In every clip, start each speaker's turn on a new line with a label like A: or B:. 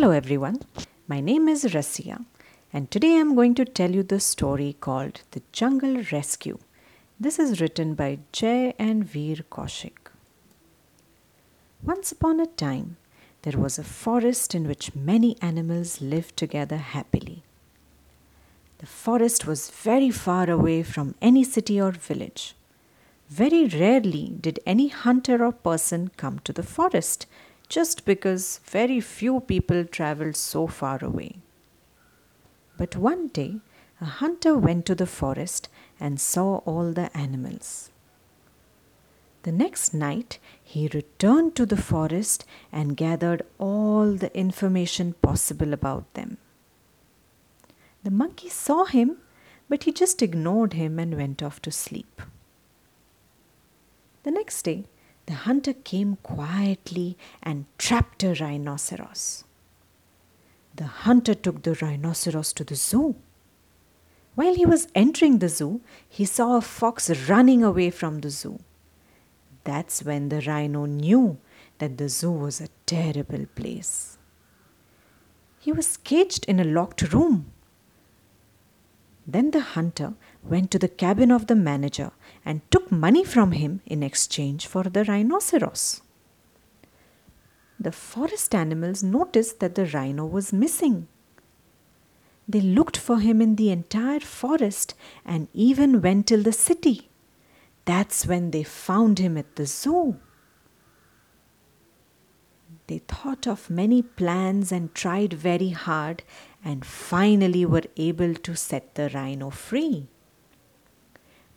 A: Hello everyone, my name is Rasia and today I'm going to tell you the story called The Jungle Rescue. This is written by Jay and Veer Kaushik. Once upon a time, there was a forest in which many animals lived together happily. The forest was very far away from any city or village. Very rarely did any hunter or person come to the forest just because very few people traveled so far away. But one day, a hunter went to the forest and saw all the animals. The next night, he returned to the forest and gathered all the information possible about them. The monkey saw him, but he just ignored him and went off to sleep. The next day, the hunter came quietly and trapped a rhinoceros. The hunter took the rhinoceros to the zoo. While he was entering the zoo, he saw a fox running away from the zoo. That's when the rhino knew that the zoo was a terrible place. He was caged in a locked room. Then the hunter went to the cabin of the manager and took money from him in exchange for the rhinoceros. The forest animals noticed that the rhino was missing. They looked for him in the entire forest and even went till the city. That's when they found him at the zoo. They thought of many plans and tried very hard and finally were able to set the rhino free.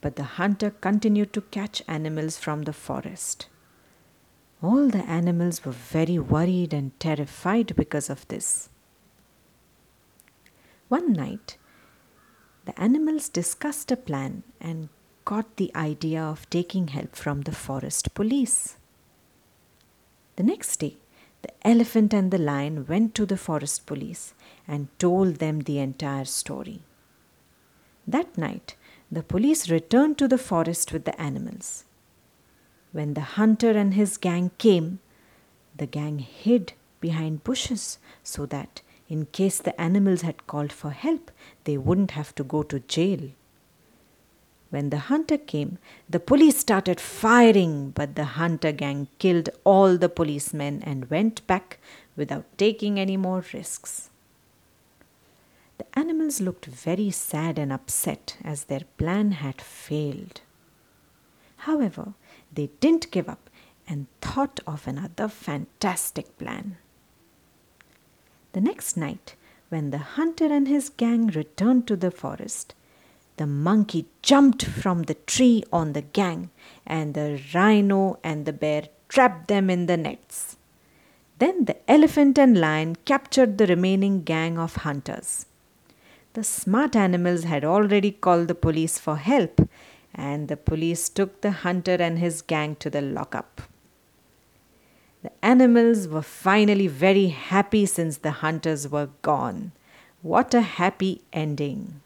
A: But the hunter continued to catch animals from the forest. All the animals were very worried and terrified because of this. One night, the animals discussed a plan and got the idea of taking help from the forest police. The next day, the elephant and the lion went to the forest police and told them the entire story. That night, the police returned to the forest with the animals. When the hunter and his gang came, the gang hid behind bushes so that, in case the animals had called for help, they wouldn't have to go to jail. When the hunter came, the police started firing, but the hunter gang killed all the policemen and went back without taking any more risks. The animals looked very sad and upset as their plan had failed. However, they didn't give up and thought of another fantastic plan. The next night, when the hunter and his gang returned to the forest, the monkey jumped from the tree on the gang, and the rhino and the bear trapped them in the nets. Then the elephant and lion captured the remaining gang of hunters. The smart animals had already called the police for help, and the police took the hunter and his gang to the lockup. The animals were finally very happy since the hunters were gone. What a happy ending!